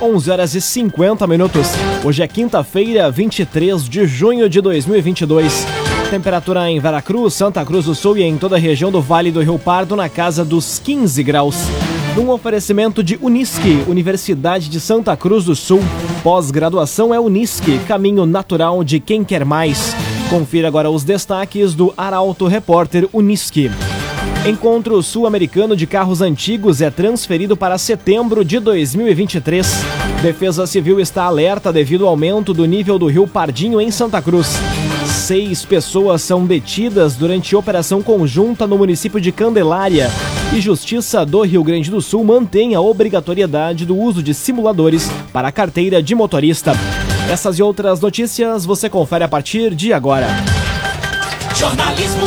11 horas e 50 minutos. Hoje é quinta-feira, 23 de junho de 2022. Temperatura em Veracruz, Santa Cruz do Sul e em toda a região do Vale do Rio Pardo na casa dos 15 graus. Num oferecimento de Unisque, Universidade de Santa Cruz do Sul. Pós-graduação é Unisque, caminho natural de quem quer mais. Confira agora os destaques do Arauto Repórter Unisque. Encontro Sul-Americano de Carros Antigos é transferido para setembro de 2023. Defesa Civil está alerta devido ao aumento do nível do Rio Pardinho em Santa Cruz. Seis pessoas são detidas durante operação conjunta no município de Candelária. E Justiça do Rio Grande do Sul mantém a obrigatoriedade do uso de simuladores para a carteira de motorista. Essas e outras notícias você confere a partir de agora. Jornalismo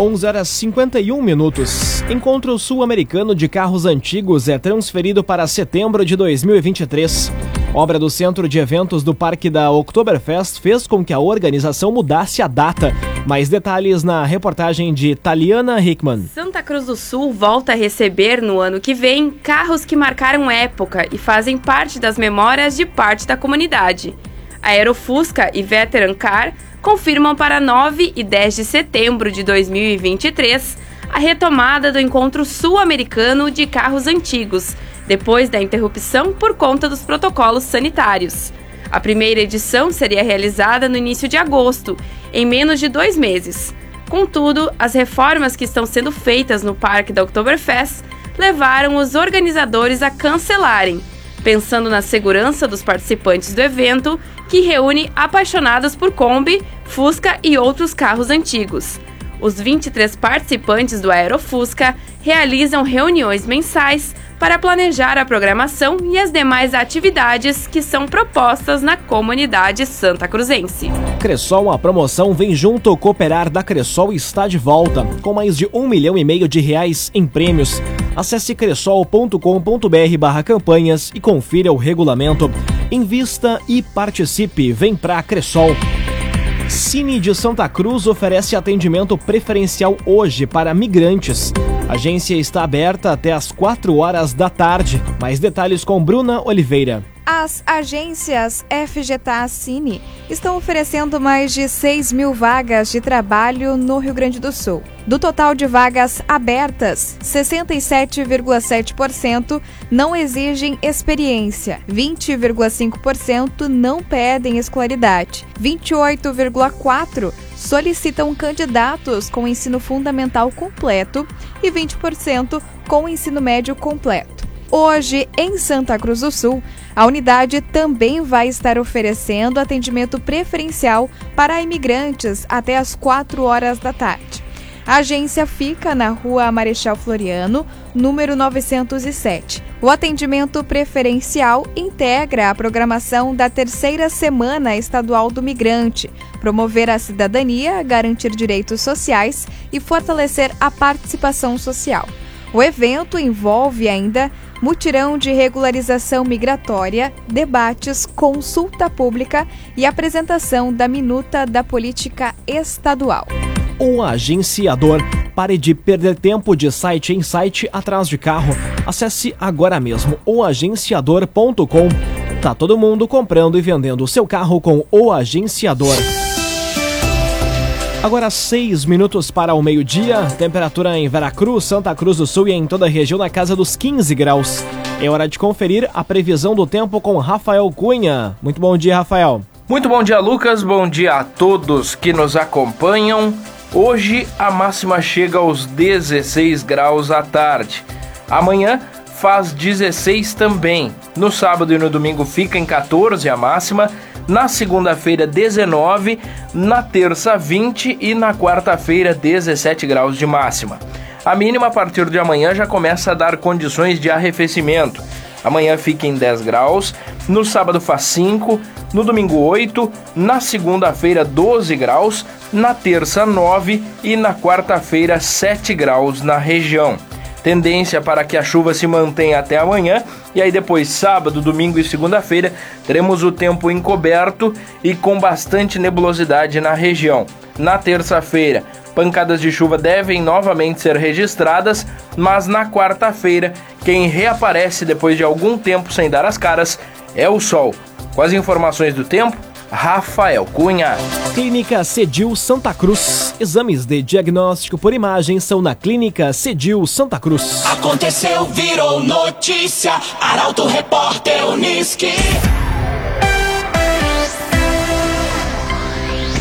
11 horas 51 minutos. Encontro Sul-Americano de Carros Antigos é transferido para setembro de 2023. Obra do Centro de Eventos do Parque da Oktoberfest fez com que a organização mudasse a data. Mais detalhes na reportagem de Taliana Hickman. Santa Cruz do Sul volta a receber no ano que vem carros que marcaram época e fazem parte das memórias de parte da comunidade. A Aerofusca e Veteran Car confirmam para 9 e 10 de setembro de 2023 a retomada do encontro sul-americano de carros antigos, depois da interrupção por conta dos protocolos sanitários. A primeira edição seria realizada no início de agosto, em menos de dois meses. Contudo, as reformas que estão sendo feitas no parque da Oktoberfest levaram os organizadores a cancelarem, pensando na segurança dos participantes do evento, que reúne apaixonados por Kombi, Fusca e outros carros antigos. Os 23 participantes do Aerofusca realizam reuniões mensais para planejar a programação e as demais atividades que são propostas na comunidade santa cruzense. Cressol, a promoção Vem Junto Cooperar da Cressol está de volta, com mais de um milhão e meio de reais em prêmios. Acesse cressol.com.br barra campanhas e confira o regulamento. Invista e participe. Vem pra Cressol. Cine de Santa Cruz oferece atendimento preferencial hoje para migrantes. A agência está aberta até às 4 horas da tarde. Mais detalhes com Bruna Oliveira. As agências FGTA Cine estão oferecendo mais de 6 mil vagas de trabalho no Rio Grande do Sul. Do total de vagas abertas, 67,7% não exigem experiência, 20,5% não pedem escolaridade, 28,4% solicitam candidatos com ensino fundamental completo e 20% com ensino médio completo. Hoje, em Santa Cruz do Sul, a unidade também vai estar oferecendo atendimento preferencial para imigrantes até às 4 horas da tarde. A agência fica na rua Marechal Floriano, número 907. O atendimento preferencial integra a programação da terceira Semana Estadual do Migrante, promover a cidadania, garantir direitos sociais e fortalecer a participação social. O evento envolve ainda mutirão de regularização migratória, debates, consulta pública e apresentação da minuta da política estadual. O agenciador. Pare de perder tempo de site em site atrás de carro. Acesse agora mesmo oagenciador.com. Tá todo mundo comprando e vendendo o seu carro com o agenciador. Agora seis minutos para o meio-dia, temperatura em Veracruz, Santa Cruz do Sul e em toda a região na casa dos 15 graus. É hora de conferir a previsão do tempo com Rafael Cunha. Muito bom dia, Rafael. Muito bom dia, Lucas. Bom dia a todos que nos acompanham. Hoje a máxima chega aos 16 graus à tarde. Amanhã faz 16 também. No sábado e no domingo fica em 14 a máxima na segunda-feira 19, na terça 20 e na quarta-feira 17 graus de máxima. A mínima a partir de amanhã já começa a dar condições de arrefecimento. Amanhã fica em 10 graus, no sábado faz 5, no domingo 8, na segunda-feira 12 graus, na terça 9 e na quarta-feira 7 graus na região. Tendência para que a chuva se mantenha até amanhã e aí depois sábado, domingo e segunda-feira teremos o tempo encoberto e com bastante nebulosidade na região. Na terça-feira, pancadas de chuva devem novamente ser registradas, mas na quarta-feira, quem reaparece depois de algum tempo sem dar as caras é o sol. Com as informações do tempo, Rafael Cunha. Clínica Cedil Santa Cruz. Exames de diagnóstico por imagem são na Clínica Cedil Santa Cruz. Aconteceu, virou notícia. Arauto Repórter Uniski.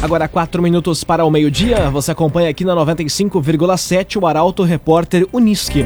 Agora, quatro minutos para o meio-dia. Você acompanha aqui na 95,7 o Arauto Repórter Uniski.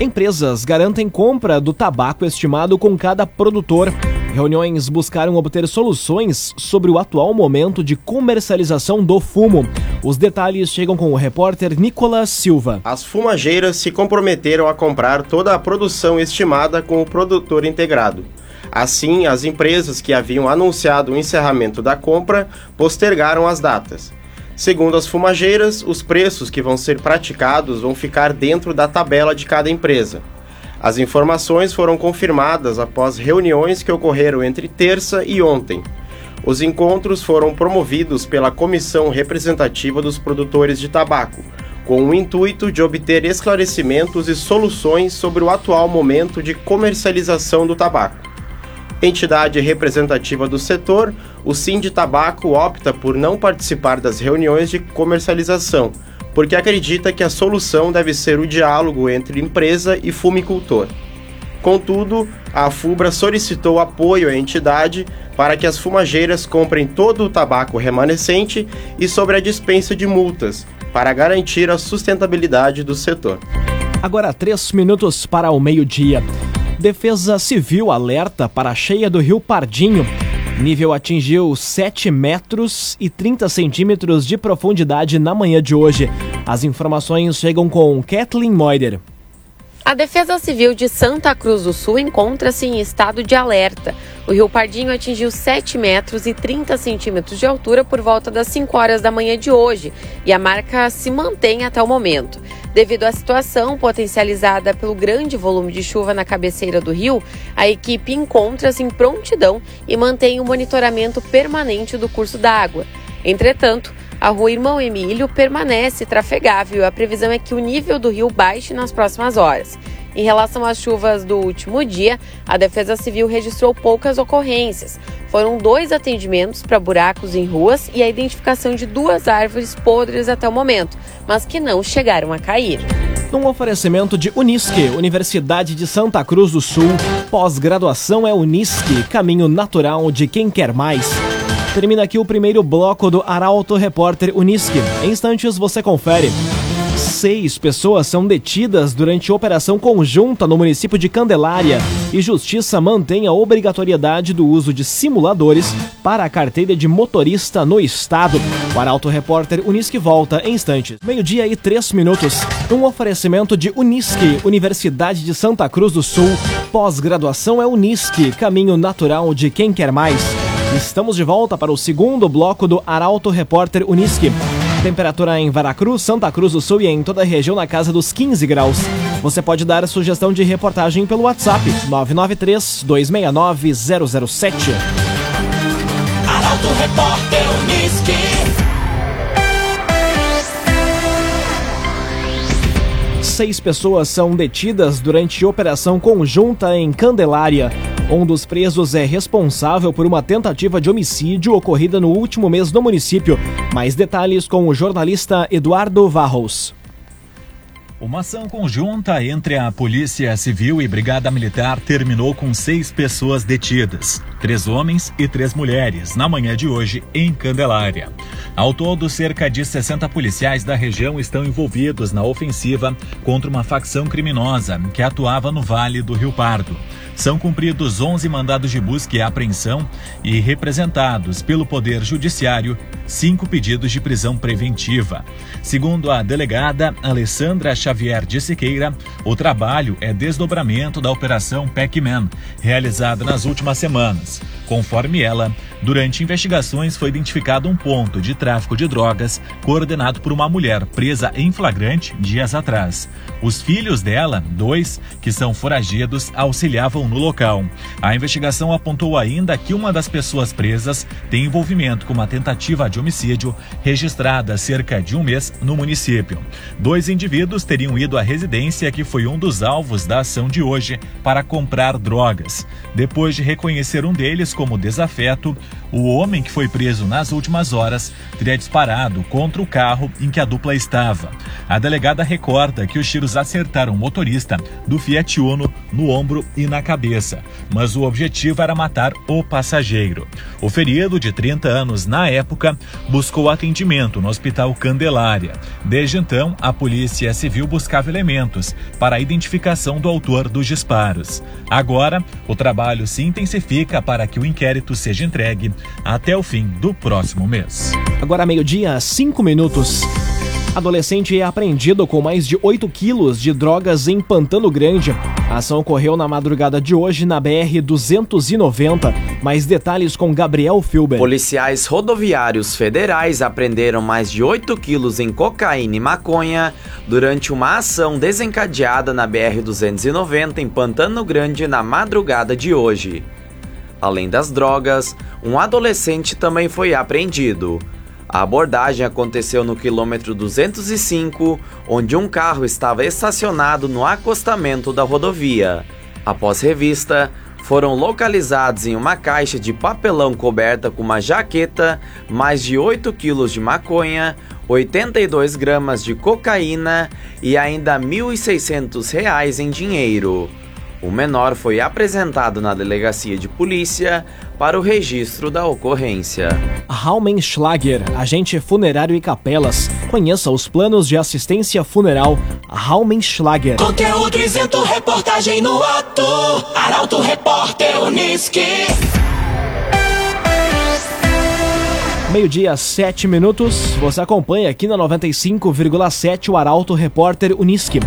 Empresas garantem compra do tabaco estimado com cada produtor. Reuniões buscaram obter soluções sobre o atual momento de comercialização do fumo. Os detalhes chegam com o repórter Nicolas Silva. As fumageiras se comprometeram a comprar toda a produção estimada com o produtor integrado. Assim, as empresas que haviam anunciado o encerramento da compra postergaram as datas. Segundo as fumageiras, os preços que vão ser praticados vão ficar dentro da tabela de cada empresa. As informações foram confirmadas após reuniões que ocorreram entre terça e ontem. Os encontros foram promovidos pela Comissão Representativa dos Produtores de Tabaco, com o intuito de obter esclarecimentos e soluções sobre o atual momento de comercialização do tabaco. Entidade representativa do setor, o Sim de Tabaco opta por não participar das reuniões de comercialização porque acredita que a solução deve ser o diálogo entre empresa e fumicultor. Contudo, a FUBRA solicitou apoio à entidade para que as fumageiras comprem todo o tabaco remanescente e sobre a dispensa de multas, para garantir a sustentabilidade do setor. Agora, três minutos para o meio-dia. Defesa Civil alerta para a cheia do Rio Pardinho Nível atingiu 7 metros e 30 centímetros de profundidade na manhã de hoje. As informações chegam com Kathleen Moider. A Defesa Civil de Santa Cruz do Sul encontra-se em estado de alerta. O rio Pardinho atingiu 7 metros e 30 centímetros de altura por volta das 5 horas da manhã de hoje e a marca se mantém até o momento. Devido à situação potencializada pelo grande volume de chuva na cabeceira do rio, a equipe encontra-se em prontidão e mantém o monitoramento permanente do curso da água. Entretanto, a rua Irmão Emílio permanece trafegável e a previsão é que o nível do rio baixe nas próximas horas. Em relação às chuvas do último dia, a Defesa Civil registrou poucas ocorrências. Foram dois atendimentos para buracos em ruas e a identificação de duas árvores podres até o momento, mas que não chegaram a cair. Num oferecimento de Unisque, Universidade de Santa Cruz do Sul, pós-graduação é Unisque, caminho natural de quem quer mais. Termina aqui o primeiro bloco do Arauto Repórter Unisque. Em instantes você confere. Seis pessoas são detidas durante operação conjunta no município de Candelária e Justiça mantém a obrigatoriedade do uso de simuladores para a carteira de motorista no estado. O Arauto Repórter Unisque volta em instantes. Meio-dia e três minutos. Um oferecimento de Unisque, Universidade de Santa Cruz do Sul. Pós-graduação é Unisque, caminho natural de quem quer mais. Estamos de volta para o segundo bloco do Arauto Repórter Uniski. Temperatura em Veracruz, Santa Cruz do Sul e em toda a região na casa dos 15 graus. Você pode dar sugestão de reportagem pelo WhatsApp 993 269 007. Arauto Repórter. Seis pessoas são detidas durante operação conjunta em Candelária. Um dos presos é responsável por uma tentativa de homicídio ocorrida no último mês no município. Mais detalhes com o jornalista Eduardo Varros. Uma ação conjunta entre a Polícia Civil e Brigada Militar terminou com seis pessoas detidas, três homens e três mulheres, na manhã de hoje em Candelária. Ao todo, cerca de 60 policiais da região estão envolvidos na ofensiva contra uma facção criminosa que atuava no Vale do Rio Pardo. São cumpridos 11 mandados de busca e apreensão e representados pelo Poder Judiciário cinco pedidos de prisão preventiva. Segundo a delegada Alessandra Xavier de Siqueira, o trabalho é desdobramento da Operação Pac-Man, realizada nas últimas semanas. Podcast Conforme ela, durante investigações foi identificado um ponto de tráfico de drogas coordenado por uma mulher presa em flagrante dias atrás. Os filhos dela, dois, que são foragidos, auxiliavam no local. A investigação apontou ainda que uma das pessoas presas tem envolvimento com uma tentativa de homicídio registrada há cerca de um mês no município. Dois indivíduos teriam ido à residência que foi um dos alvos da ação de hoje para comprar drogas. Depois de reconhecer um deles como desafeto, o homem que foi preso nas últimas horas teria disparado contra o carro em que a dupla estava. A delegada recorda que os tiros acertaram o motorista do Fiat Uno no ombro e na cabeça, mas o objetivo era matar o passageiro. O ferido, de 30 anos na época, buscou atendimento no Hospital Candelária. Desde então, a Polícia Civil buscava elementos para a identificação do autor dos disparos. Agora, o trabalho se intensifica para que o inquérito seja entregue até o fim do próximo mês. Agora, meio-dia, cinco minutos. Adolescente é apreendido com mais de 8 quilos de drogas em Pantano Grande. A ação ocorreu na madrugada de hoje na BR-290. Mais detalhes com Gabriel Filber. Policiais rodoviários federais apreenderam mais de 8 quilos em cocaína e maconha durante uma ação desencadeada na BR-290 em Pantano Grande na madrugada de hoje. Além das drogas, um adolescente também foi apreendido. A abordagem aconteceu no quilômetro 205, onde um carro estava estacionado no acostamento da rodovia. Após revista, foram localizados em uma caixa de papelão coberta com uma jaqueta mais de 8 quilos de maconha, 82 gramas de cocaína e ainda R$ 1.600 em dinheiro. O menor foi apresentado na delegacia de polícia para o registro da ocorrência. Raumenschlager, agente funerário e capelas. Conheça os planos de assistência funeral Raumenschlager. Conteúdo isento, reportagem no ato. Arauto Repórter Uniski. Meio-dia, sete minutos. Você acompanha aqui na 95,7 o Arauto Repórter Uniski.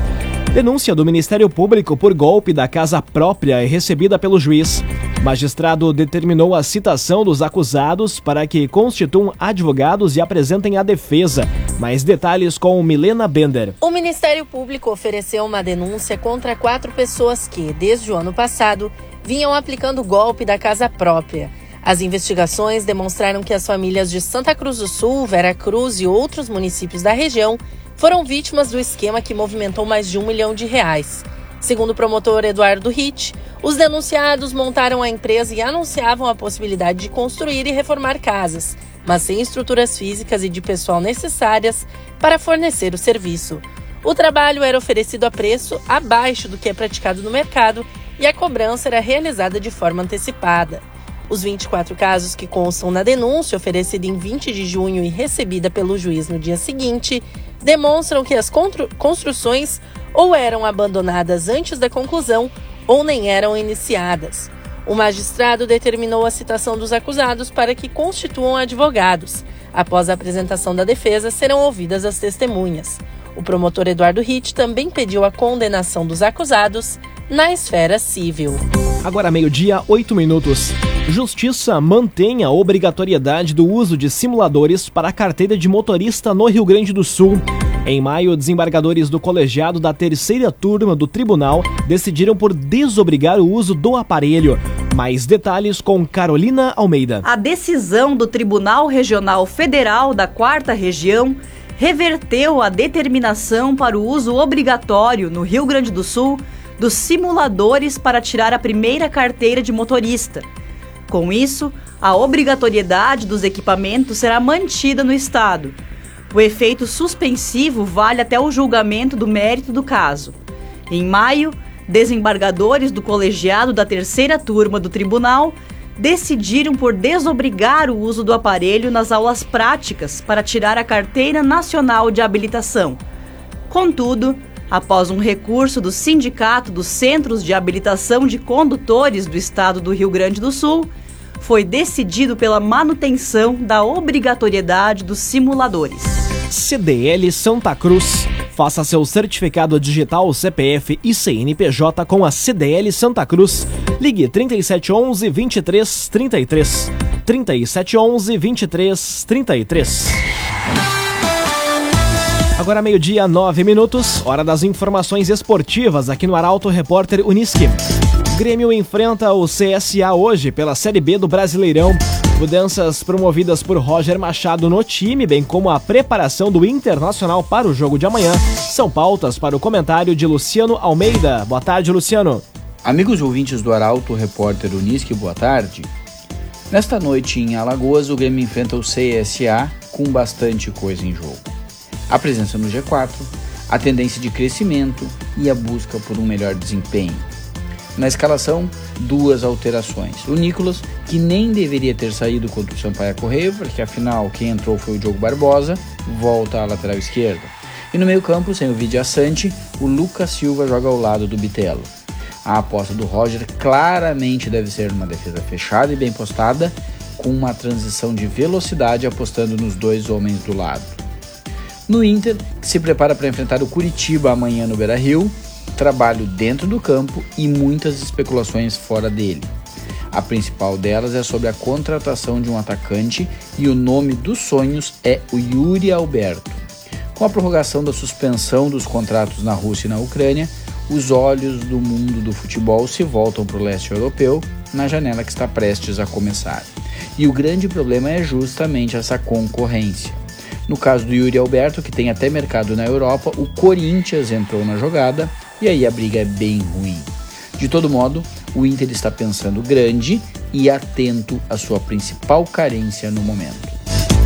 Denúncia do Ministério Público por golpe da casa própria é recebida pelo juiz. O magistrado determinou a citação dos acusados para que constituam advogados e apresentem a defesa. Mais detalhes com Milena Bender. O Ministério Público ofereceu uma denúncia contra quatro pessoas que, desde o ano passado, vinham aplicando golpe da casa própria. As investigações demonstraram que as famílias de Santa Cruz do Sul, Vera Cruz e outros municípios da região foram vítimas do esquema que movimentou mais de um milhão de reais. Segundo o promotor Eduardo Ritt, os denunciados montaram a empresa e anunciavam a possibilidade de construir e reformar casas, mas sem estruturas físicas e de pessoal necessárias para fornecer o serviço. O trabalho era oferecido a preço abaixo do que é praticado no mercado e a cobrança era realizada de forma antecipada. Os 24 casos que constam na denúncia, oferecida em 20 de junho e recebida pelo juiz no dia seguinte, demonstram que as construções ou eram abandonadas antes da conclusão ou nem eram iniciadas. O magistrado determinou a citação dos acusados para que constituam advogados. Após a apresentação da defesa, serão ouvidas as testemunhas. O promotor Eduardo Ritt também pediu a condenação dos acusados na esfera civil. Agora, meio-dia, oito minutos. Justiça mantém a obrigatoriedade do uso de simuladores para a carteira de motorista no Rio Grande do Sul. Em maio, desembargadores do colegiado da terceira turma do tribunal decidiram por desobrigar o uso do aparelho. Mais detalhes com Carolina Almeida. A decisão do Tribunal Regional Federal da Quarta Região reverteu a determinação para o uso obrigatório no Rio Grande do Sul dos simuladores para tirar a primeira carteira de motorista. Com isso, a obrigatoriedade dos equipamentos será mantida no Estado. O efeito suspensivo vale até o julgamento do mérito do caso. Em maio, desembargadores do colegiado da terceira turma do tribunal decidiram por desobrigar o uso do aparelho nas aulas práticas para tirar a carteira nacional de habilitação. Contudo, após um recurso do Sindicato dos Centros de Habilitação de Condutores do Estado do Rio Grande do Sul, foi decidido pela manutenção da obrigatoriedade dos simuladores. CDL Santa Cruz. Faça seu certificado digital CPF e CNPJ com a CDL Santa Cruz. Ligue 3711 2333. 3711 2333. Agora meio-dia, nove minutos, hora das informações esportivas aqui no Arauto Repórter Uniski. Grêmio enfrenta o CSA hoje pela Série B do Brasileirão. Mudanças promovidas por Roger Machado no time, bem como a preparação do Internacional para o jogo de amanhã, são pautas para o comentário de Luciano Almeida. Boa tarde, Luciano. Amigos ouvintes do Arauto Repórter Unisque, boa tarde. Nesta noite em Alagoas, o Grêmio enfrenta o CSA com bastante coisa em jogo. A presença no G4, a tendência de crescimento e a busca por um melhor desempenho. Na escalação, duas alterações. O Nicolas, que nem deveria ter saído contra o Sampaio Correio, porque afinal quem entrou foi o Diogo Barbosa, volta à lateral esquerda. E no meio-campo, sem o Vidia Sante, o Lucas Silva joga ao lado do Bitelo. A aposta do Roger claramente deve ser uma defesa fechada e bem postada, com uma transição de velocidade apostando nos dois homens do lado. No Inter, que se prepara para enfrentar o Curitiba amanhã no Beira-Rio, trabalho dentro do campo e muitas especulações fora dele. A principal delas é sobre a contratação de um atacante e o nome dos sonhos é o Yuri Alberto. Com a prorrogação da suspensão dos contratos na Rússia e na Ucrânia, os olhos do mundo do futebol se voltam para o leste europeu na janela que está prestes a começar. E o grande problema é justamente essa concorrência. No caso do Yuri Alberto, que tem até mercado na Europa, o Corinthians entrou na jogada e aí a briga é bem ruim. De todo modo, o Inter está pensando grande e atento à sua principal carência no momento.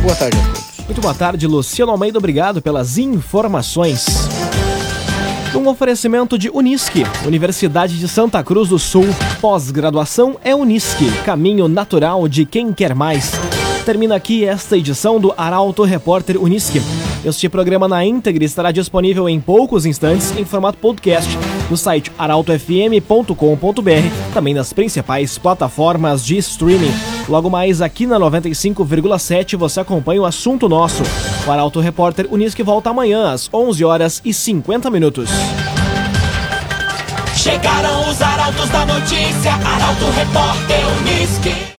Boa tarde a todos. Muito boa tarde, Luciano Almeida. Obrigado pelas informações. Um oferecimento de Unisque, Universidade de Santa Cruz do Sul. Pós-graduação é Unisque, caminho natural de quem quer mais. Termina aqui esta edição do Arauto Repórter Unisque. Este programa na íntegra estará disponível em poucos instantes em formato podcast no site arautofm.com.br, também nas principais plataformas de streaming. Logo mais aqui na 95,7 você acompanha o assunto nosso. O Arauto Repórter Unisque volta amanhã às 11 horas e 50 minutos. Chegaram os arautos da notícia, Arauto Repórter Unisque.